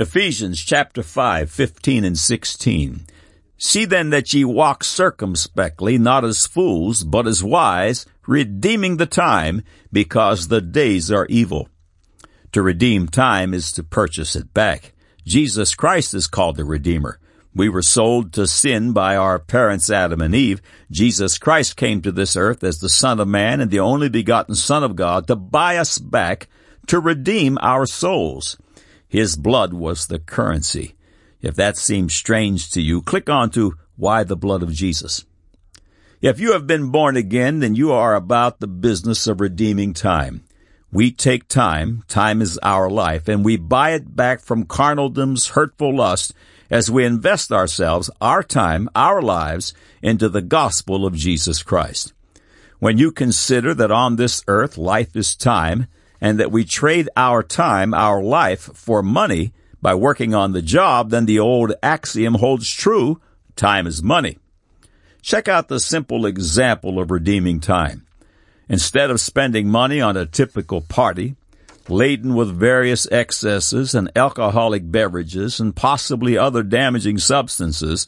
Ephesians chapter 5, 15 and 16. See then that ye walk circumspectly, not as fools, but as wise, redeeming the time, because the days are evil. To redeem time is to purchase it back. Jesus Christ is called the Redeemer. We were sold to sin by our parents Adam and Eve. Jesus Christ came to this earth as the Son of Man and the only begotten Son of God to buy us back, to redeem our souls. His blood was the currency. If that seems strange to you, click on to Why the Blood of Jesus. If you have been born again, then you are about the business of redeeming time. We take time, time is our life, and we buy it back from carnaldom's hurtful lust as we invest ourselves, our time, our lives, into the gospel of Jesus Christ. When you consider that on this earth life is time, and that we trade our time, our life, for money by working on the job, then the old axiom holds true time is money. Check out the simple example of redeeming time. Instead of spending money on a typical party, laden with various excesses and alcoholic beverages and possibly other damaging substances,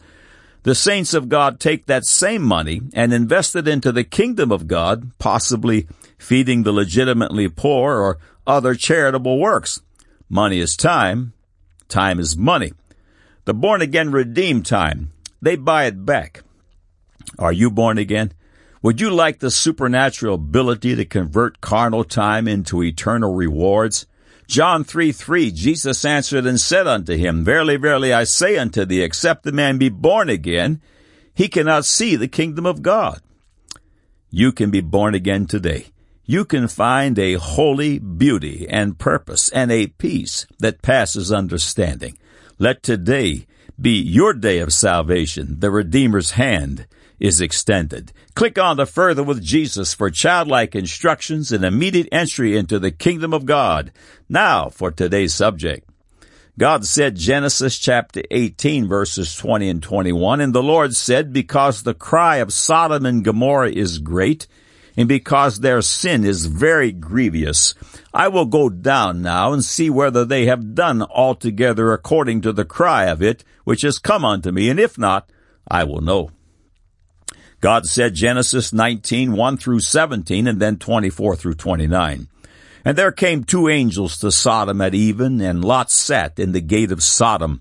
the saints of God take that same money and invest it into the kingdom of God, possibly feeding the legitimately poor or other charitable works. Money is time. Time is money. The born again redeem time. They buy it back. Are you born again? Would you like the supernatural ability to convert carnal time into eternal rewards? John 3 3, Jesus answered and said unto him, Verily, verily, I say unto thee, except the man be born again, he cannot see the kingdom of God. You can be born again today you can find a holy beauty and purpose and a peace that passes understanding. Let today be your day of salvation. The Redeemer's hand is extended. Click on the Further with Jesus for childlike instructions and immediate entry into the kingdom of God. Now for today's subject. God said, Genesis chapter 18 verses 20 and 21, and the Lord said, because the cry of Sodom and Gomorrah is great, and because their sin is very grievous. I will go down now and see whether they have done altogether according to the cry of it which has come unto me, and if not, I will know. God said Genesis 19, 1 through 17, and then 24 through 29. And there came two angels to Sodom at even, and Lot sat in the gate of Sodom.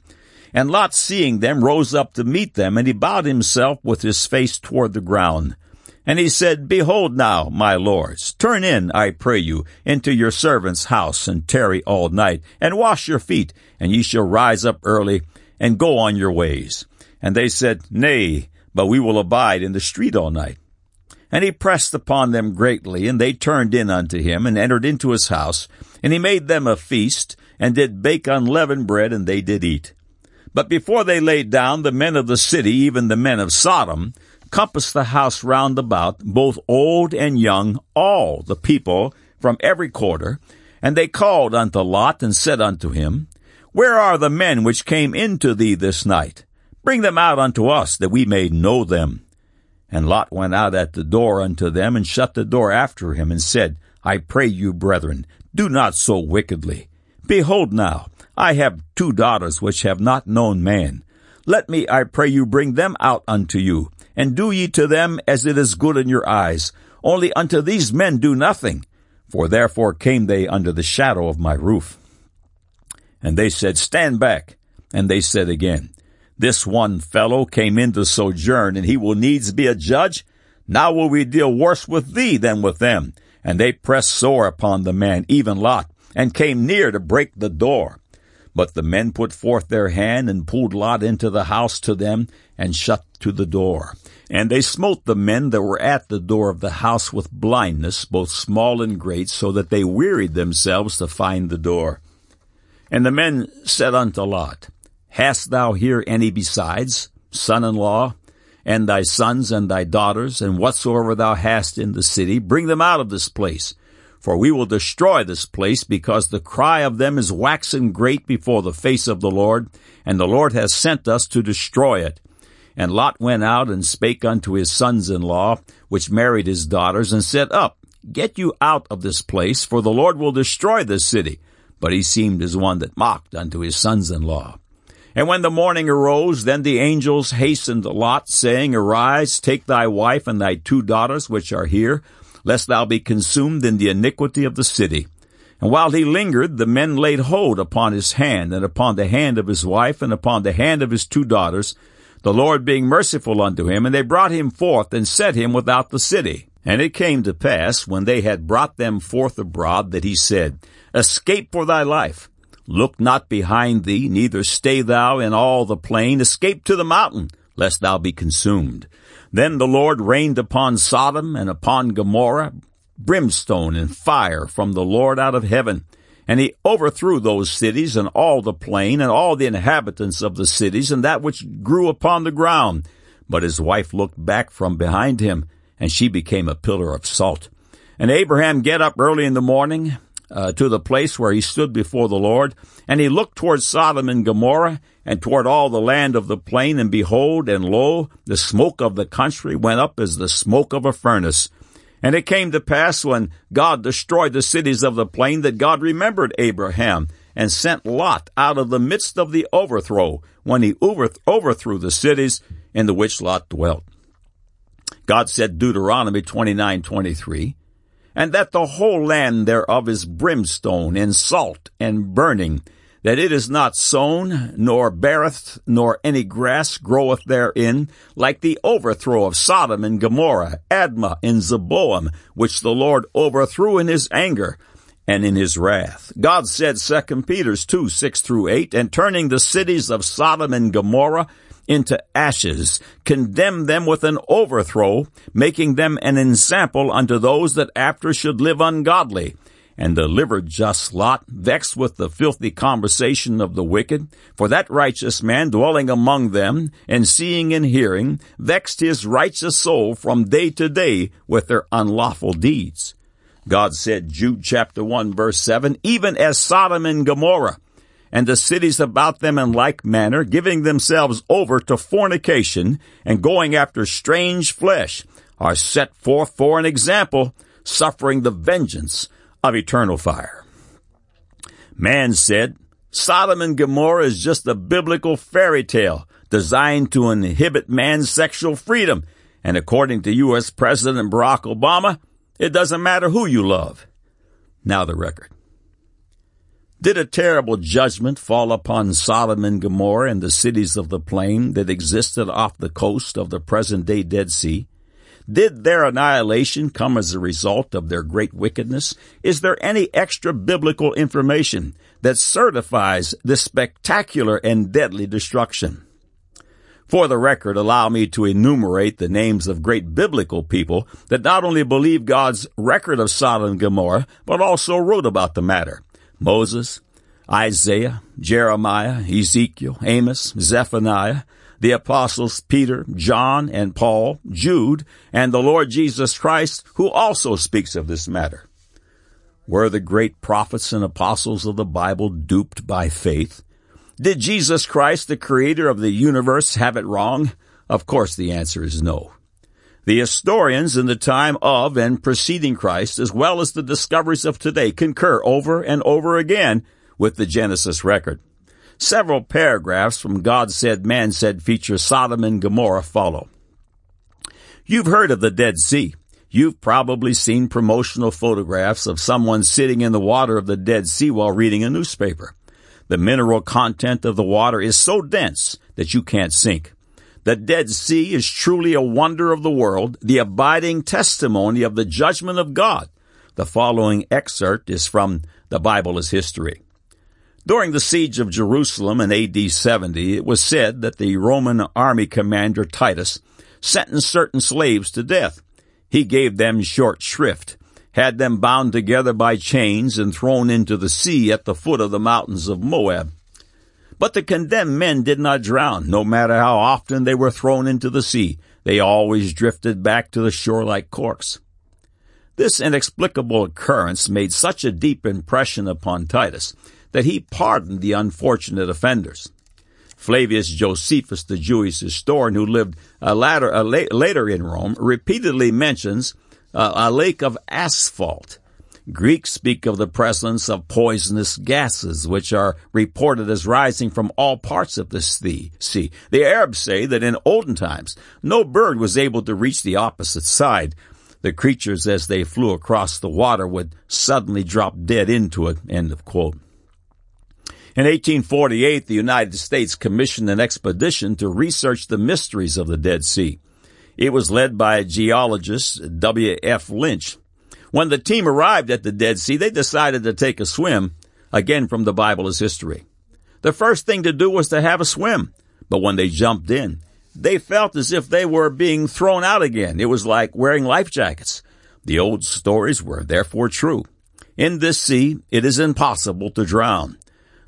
And Lot, seeing them, rose up to meet them, and he bowed himself with his face toward the ground. And he said, Behold now, my lords, turn in, I pray you, into your servant's house, and tarry all night, and wash your feet, and ye shall rise up early, and go on your ways. And they said, Nay, but we will abide in the street all night. And he pressed upon them greatly, and they turned in unto him, and entered into his house, and he made them a feast, and did bake unleavened bread, and they did eat. But before they laid down, the men of the city, even the men of Sodom, compassed the house round about, both old and young, all the people from every quarter. And they called unto Lot and said unto him, Where are the men which came into thee this night? Bring them out unto us, that we may know them. And Lot went out at the door unto them, and shut the door after him, and said, I pray you, brethren, do not so wickedly. Behold now, I have two daughters which have not known man. Let me, I pray you, bring them out unto you, and do ye to them as it is good in your eyes. Only unto these men do nothing, for therefore came they under the shadow of my roof. And they said, Stand back. And they said again, This one fellow came in to sojourn, and he will needs be a judge. Now will we deal worse with thee than with them. And they pressed sore upon the man, even Lot, and came near to break the door. But the men put forth their hand and pulled Lot into the house to them and shut to the door. And they smote the men that were at the door of the house with blindness, both small and great, so that they wearied themselves to find the door. And the men said unto Lot, Hast thou here any besides, son-in-law, and thy sons and thy daughters, and whatsoever thou hast in the city, bring them out of this place, for we will destroy this place, because the cry of them is waxen great before the face of the Lord, and the Lord has sent us to destroy it. And Lot went out and spake unto his sons in law, which married his daughters, and said, Up, get you out of this place, for the Lord will destroy this city. but he seemed as one that mocked unto his sons-in-law. And when the morning arose, then the angels hastened Lot, saying, Arise, take thy wife and thy two daughters which are here, lest thou be consumed in the iniquity of the city. And while he lingered, the men laid hold upon his hand, and upon the hand of his wife, and upon the hand of his two daughters, the Lord being merciful unto him, and they brought him forth, and set him without the city. And it came to pass, when they had brought them forth abroad, that he said, Escape for thy life. Look not behind thee, neither stay thou in all the plain. Escape to the mountain, lest thou be consumed. Then the Lord rained upon Sodom and upon Gomorrah brimstone and fire from the Lord out of heaven. And he overthrew those cities and all the plain and all the inhabitants of the cities and that which grew upon the ground. But his wife looked back from behind him, and she became a pillar of salt. And Abraham get up early in the morning uh, to the place where he stood before the Lord, and he looked toward Sodom and Gomorrah, and toward all the land of the plain, and behold, and lo, the smoke of the country went up as the smoke of a furnace. And it came to pass when God destroyed the cities of the plain that God remembered Abraham and sent Lot out of the midst of the overthrow when he overthrew the cities in the which Lot dwelt. God said Deuteronomy 29:23, and that the whole land thereof is brimstone and salt and burning, that it is not sown, nor beareth, nor any grass groweth therein, like the overthrow of Sodom and Gomorrah, Admah and Zeboim, which the Lord overthrew in his anger and in his wrath. God said, 2 Peter 2, 6 through 8, and turning the cities of Sodom and Gomorrah into ashes, condemn them with an overthrow, making them an ensample unto those that after should live ungodly and delivered just Lot, vexed with the filthy conversation of the wicked. For that righteous man dwelling among them, and seeing and hearing, vexed his righteous soul from day to day with their unlawful deeds. God said, Jude chapter 1 verse 7, even as Sodom and Gomorrah, and the cities about them in like manner, giving themselves over to fornication, and going after strange flesh, are set forth for an example, suffering the vengeance of eternal fire. Man said, Sodom and Gomorrah is just a biblical fairy tale designed to inhibit man's sexual freedom. And according to U.S. President Barack Obama, it doesn't matter who you love. Now the record. Did a terrible judgment fall upon Sodom and Gomorrah and the cities of the plain that existed off the coast of the present day Dead Sea? Did their annihilation come as a result of their great wickedness? Is there any extra biblical information that certifies this spectacular and deadly destruction? For the record, allow me to enumerate the names of great biblical people that not only believe God's record of Sodom and Gomorrah, but also wrote about the matter. Moses, Isaiah, Jeremiah, Ezekiel, Amos, Zephaniah, the apostles Peter, John, and Paul, Jude, and the Lord Jesus Christ, who also speaks of this matter. Were the great prophets and apostles of the Bible duped by faith? Did Jesus Christ, the creator of the universe, have it wrong? Of course the answer is no. The historians in the time of and preceding Christ, as well as the discoveries of today, concur over and over again with the Genesis record. Several paragraphs from God Said, Man Said feature Sodom and Gomorrah follow. You've heard of the Dead Sea. You've probably seen promotional photographs of someone sitting in the water of the Dead Sea while reading a newspaper. The mineral content of the water is so dense that you can't sink. The Dead Sea is truly a wonder of the world, the abiding testimony of the judgment of God. The following excerpt is from The Bible as History. During the siege of Jerusalem in AD 70, it was said that the Roman army commander Titus sentenced certain slaves to death. He gave them short shrift, had them bound together by chains and thrown into the sea at the foot of the mountains of Moab. But the condemned men did not drown, no matter how often they were thrown into the sea. They always drifted back to the shore like corks. This inexplicable occurrence made such a deep impression upon Titus that he pardoned the unfortunate offenders. Flavius Josephus, the Jewish historian who lived uh, latter, uh, later in Rome, repeatedly mentions uh, a lake of asphalt. Greeks speak of the presence of poisonous gases, which are reported as rising from all parts of the sea. The Arabs say that in olden times, no bird was able to reach the opposite side. The creatures, as they flew across the water, would suddenly drop dead into it. End of quote. In 1848, the United States commissioned an expedition to research the mysteries of the Dead Sea. It was led by geologist W. F. Lynch. When the team arrived at the Dead Sea, they decided to take a swim, again from the Bible as history. The first thing to do was to have a swim, but when they jumped in, they felt as if they were being thrown out again. It was like wearing life jackets. The old stories were therefore true. In this sea, it is impossible to drown.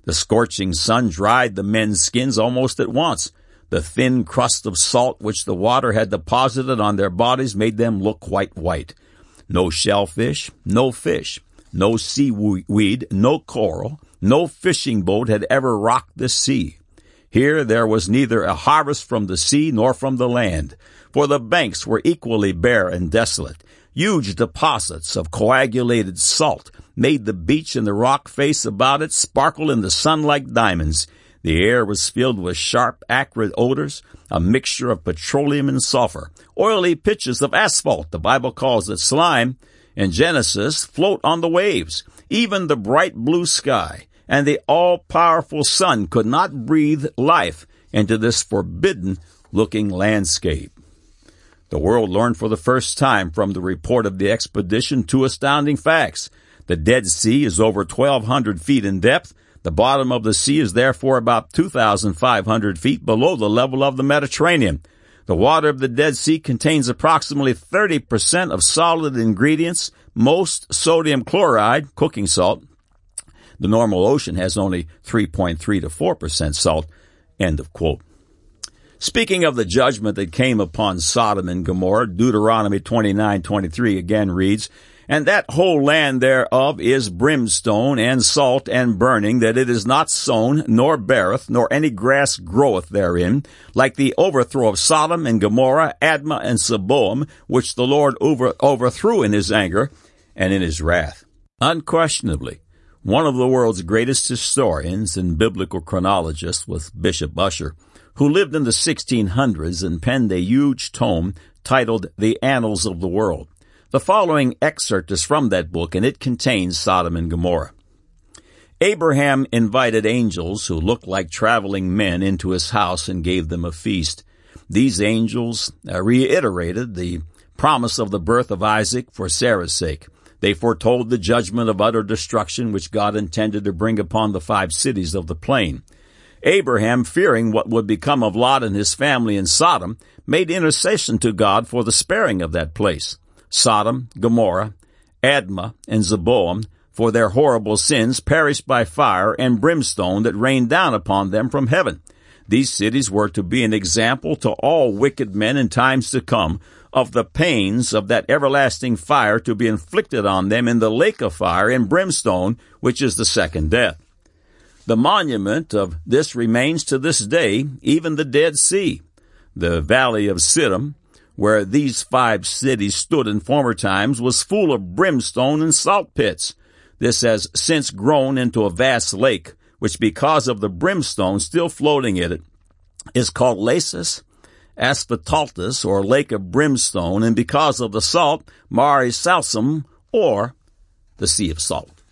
The scorching sun dried the men's skins almost at once. The thin crust of salt which the water had deposited on their bodies made them look quite white. No shellfish, no fish, no seaweed, no coral, no fishing boat had ever rocked the sea. Here there was neither a harvest from the sea nor from the land, for the banks were equally bare and desolate. Huge deposits of coagulated salt made the beach and the rock face about it sparkle in the sun like diamonds. The air was filled with sharp, acrid odors, a mixture of petroleum and sulfur. Oily pitches of asphalt, the Bible calls it slime, in Genesis float on the waves. Even the bright blue sky and the all-powerful sun could not breathe life into this forbidden looking landscape. The world learned for the first time from the report of the expedition two astounding facts. The Dead Sea is over 1200 feet in depth the bottom of the sea is therefore about 2,500 feet below the level of the Mediterranean. The water of the Dead Sea contains approximately 30% of solid ingredients, most sodium chloride, cooking salt. The normal ocean has only 3.3 to 4% salt. End of quote. Speaking of the judgment that came upon Sodom and Gomorrah, Deuteronomy 29:23 again reads, and that whole land thereof is brimstone and salt and burning, that it is not sown, nor beareth, nor any grass groweth therein, like the overthrow of Sodom and Gomorrah, Admah and Zeboim, which the Lord over, overthrew in his anger and in his wrath. Unquestionably, one of the world's greatest historians and biblical chronologists was Bishop Ussher, who lived in the 1600s and penned a huge tome titled The Annals of the World. The following excerpt is from that book, and it contains Sodom and Gomorrah. Abraham invited angels who looked like traveling men into his house and gave them a feast. These angels uh, reiterated the promise of the birth of Isaac for Sarah's sake. They foretold the judgment of utter destruction which God intended to bring upon the five cities of the plain. Abraham, fearing what would become of Lot and his family in Sodom, made intercession to God for the sparing of that place. Sodom, Gomorrah, Admah, and Zeboim, for their horrible sins, perished by fire and brimstone that rained down upon them from heaven. These cities were to be an example to all wicked men in times to come of the pains of that everlasting fire to be inflicted on them in the lake of fire and brimstone, which is the second death. The monument of this remains to this day, even the Dead Sea. The valley of Siddim, where these five cities stood in former times, was full of brimstone and salt pits. This has since grown into a vast lake, which because of the brimstone still floating in it, is called Lacus Asphaltus, or Lake of Brimstone, and because of the salt, Mare Salsum, or the Sea of Salt.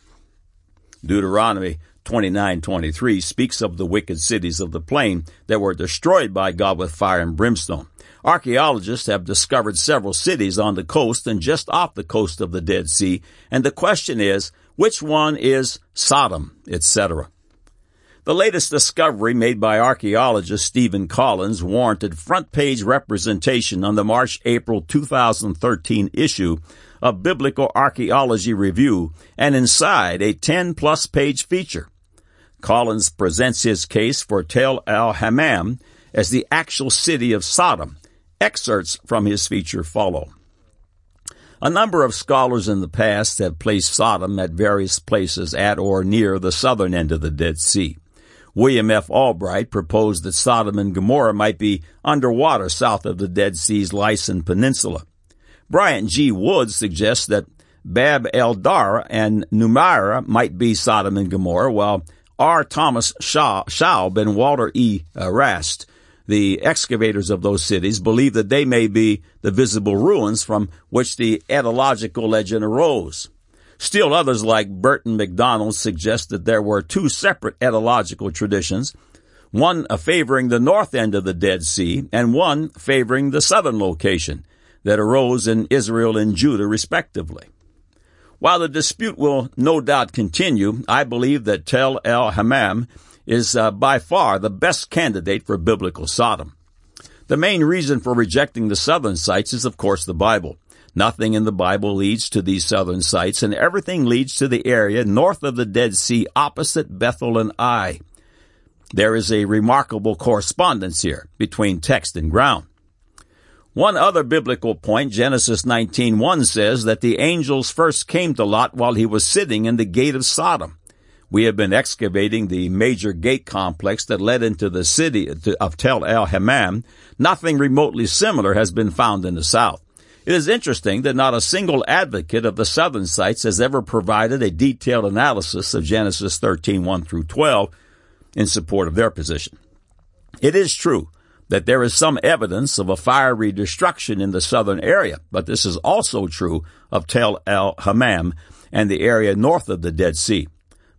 Deuteronomy 29:23 speaks of the wicked cities of the plain that were destroyed by God with fire and brimstone. Archaeologists have discovered several cities on the coast and just off the coast of the Dead Sea, and the question is, which one is Sodom, etc. The latest discovery made by archaeologist Stephen Collins warranted front page representation on the March-April 2013 issue of Biblical Archaeology Review and inside a 10 plus page feature. Collins presents his case for Tel el Hammam as the actual city of Sodom Excerpts from his feature follow. A number of scholars in the past have placed Sodom at various places at or near the southern end of the Dead Sea. William F. Albright proposed that Sodom and Gomorrah might be underwater south of the Dead Sea's Lisan Peninsula. Bryant G. Woods suggests that Bab edh-Dhra and Numeira might be Sodom and Gomorrah, while R. Thomas Schaub and Walter E. Rast, the excavators of those cities, believe that they may be the visible ruins from which the etymological legend arose. Still others like Burton McDonald suggest that there were two separate etymological traditions, one favoring the north end of the Dead Sea and one favoring the southern location that arose in Israel and Judah respectively. While the dispute will no doubt continue, I believe that Tel El Hammam is uh, by far the best candidate for biblical Sodom. The main reason for rejecting the southern sites is, of course, the Bible. Nothing in the Bible leads to these southern sites, and everything leads to the area north of the Dead Sea opposite Bethel and Ai. There is a remarkable correspondence here between text and ground. One other biblical point, Genesis 19:1 says that the angels first came to Lot while he was sitting in the gate of Sodom. We have been excavating the major gate complex that led into the city of Tel El Hammam. Nothing remotely similar has been found in the south. It is interesting that not a single advocate of the southern sites has ever provided a detailed analysis of Genesis 13:1 through 12 in support of their position. It is true that there is some evidence of a fiery destruction in the southern area, but this is also true of Tel El Hammam and the area north of the Dead Sea.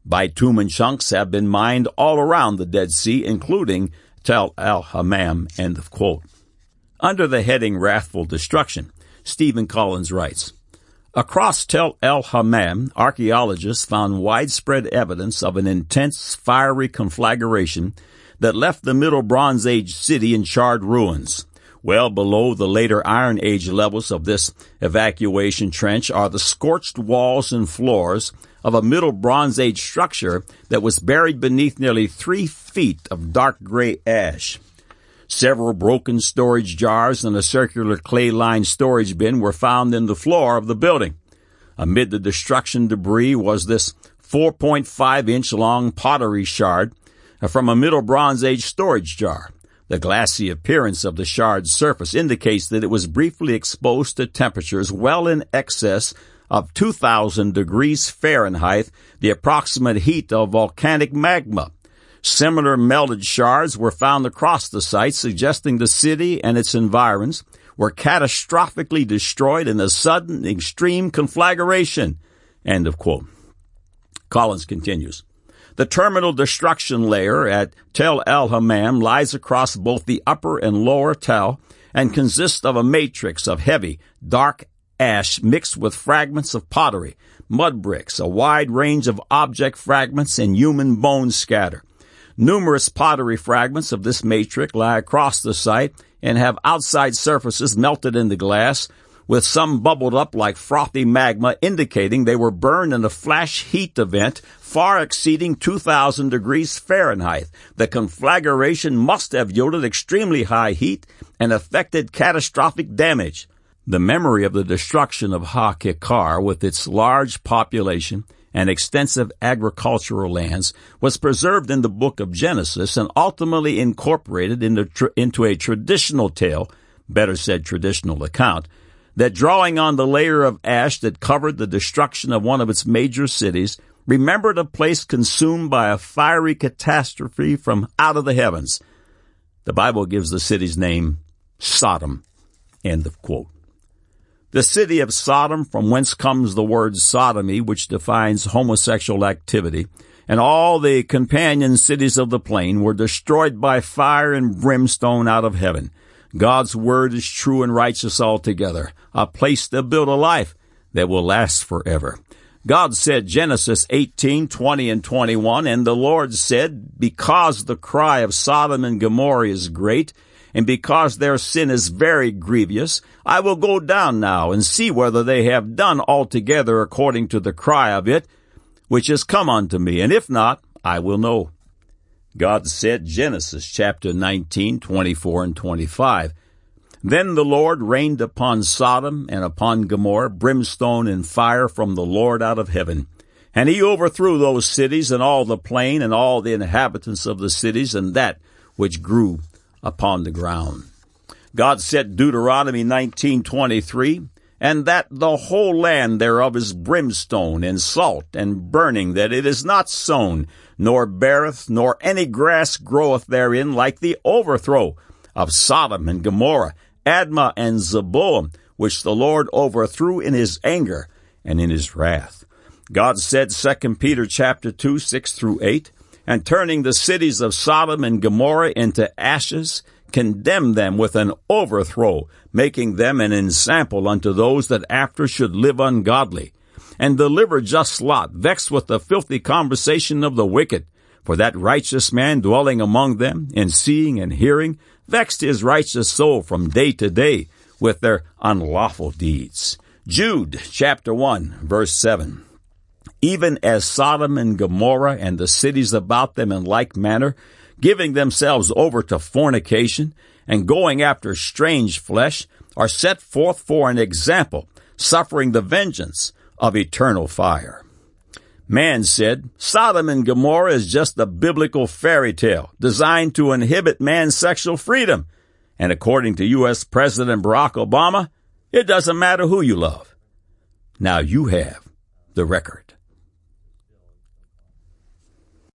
Bitumen chunks have been mined all around the Dead Sea, including Tel El Hammam. End of quote. Under the heading Wrathful Destruction, Stephen Collins writes, Across Tel El Hammam, archaeologists found widespread evidence of an intense fiery conflagration that left the Middle Bronze Age city in charred ruins. Well below the later Iron Age levels of this evacuation trench are the scorched walls and floors of a Middle Bronze Age structure that was buried beneath nearly three feet of dark gray ash. Several broken storage jars and a circular clay-lined storage bin were found in the floor of the building. Amid the destruction debris was this 4.5 inch long pottery shard from a Middle Bronze Age storage jar. The glassy appearance of the shard's surface indicates that it was briefly exposed to temperatures well in excess of 2000 degrees Fahrenheit, the approximate heat of volcanic magma. Similar melted shards were found across the site, suggesting the city and its environs were catastrophically destroyed in a sudden extreme conflagration. End of quote. Collins continues. The terminal destruction layer at Tel El Hammam lies across both the upper and lower Tel and consists of a matrix of heavy, dark ash mixed with fragments of pottery, mud bricks, a wide range of object fragments, and human bones scatter. Numerous pottery fragments of this matrix lie across the site and have outside surfaces melted into glass, with some bubbled up like frothy magma indicating they were burned in a flash heat event far exceeding 2000 degrees Fahrenheit. The conflagration must have yielded extremely high heat and affected catastrophic damage. The memory of the destruction of Ha Kikar with its large population and extensive agricultural lands was preserved in the book of Genesis and ultimately incorporated into, into a traditional tale, better said traditional account, that drawing on the layer of ash that covered the destruction of one of its major cities remembered a place consumed by a fiery catastrophe from out of the heavens. The Bible gives the city's name Sodom. End of quote. The city of Sodom, from whence comes the word sodomy, which defines homosexual activity, and all the companion cities of the plain were destroyed by fire and brimstone out of heaven. God's word is true and righteous altogether, a place to build a life that will last forever. God said Genesis 18, 20 and 21, and the Lord said, because the cry of Sodom and Gomorrah is great, and because their sin is very grievous, I will go down now and see whether they have done altogether according to the cry of it, which has come unto me, and if not, I will know. God said Genesis chapter 19, 24 and 25, then the Lord rained upon Sodom and upon Gomorrah brimstone and fire from the Lord out of heaven. And he overthrew those cities and all the plain and all the inhabitants of the cities and that which grew upon the ground. God said Deuteronomy 19:23, and that the whole land thereof is brimstone and salt and burning, that it is not sown, nor beareth, nor any grass groweth therein like the overthrow of Sodom and Gomorrah, Admah and Zeboim, which the Lord overthrew in his anger and in his wrath. God said, 2 Peter chapter 2, 6 through 8, and turning the cities of Sodom and Gomorrah into ashes, condemn them with an overthrow, making them an ensample unto those that after should live ungodly, and deliver just Lot, vexed with the filthy conversation of the wicked. For that righteous man dwelling among them, in seeing and hearing, vexed his righteous soul from day to day with their unlawful deeds. Jude chapter 1 verse 7. Even as Sodom and Gomorrah and the cities about them in like manner giving themselves over to fornication and going after strange flesh, are set forth for an example, suffering the vengeance of eternal fire. Man said, Sodom and Gomorrah is just a biblical fairy tale designed to inhibit man's sexual freedom. And according to U.S. President Barack Obama, it doesn't matter who you love. Now you have the record.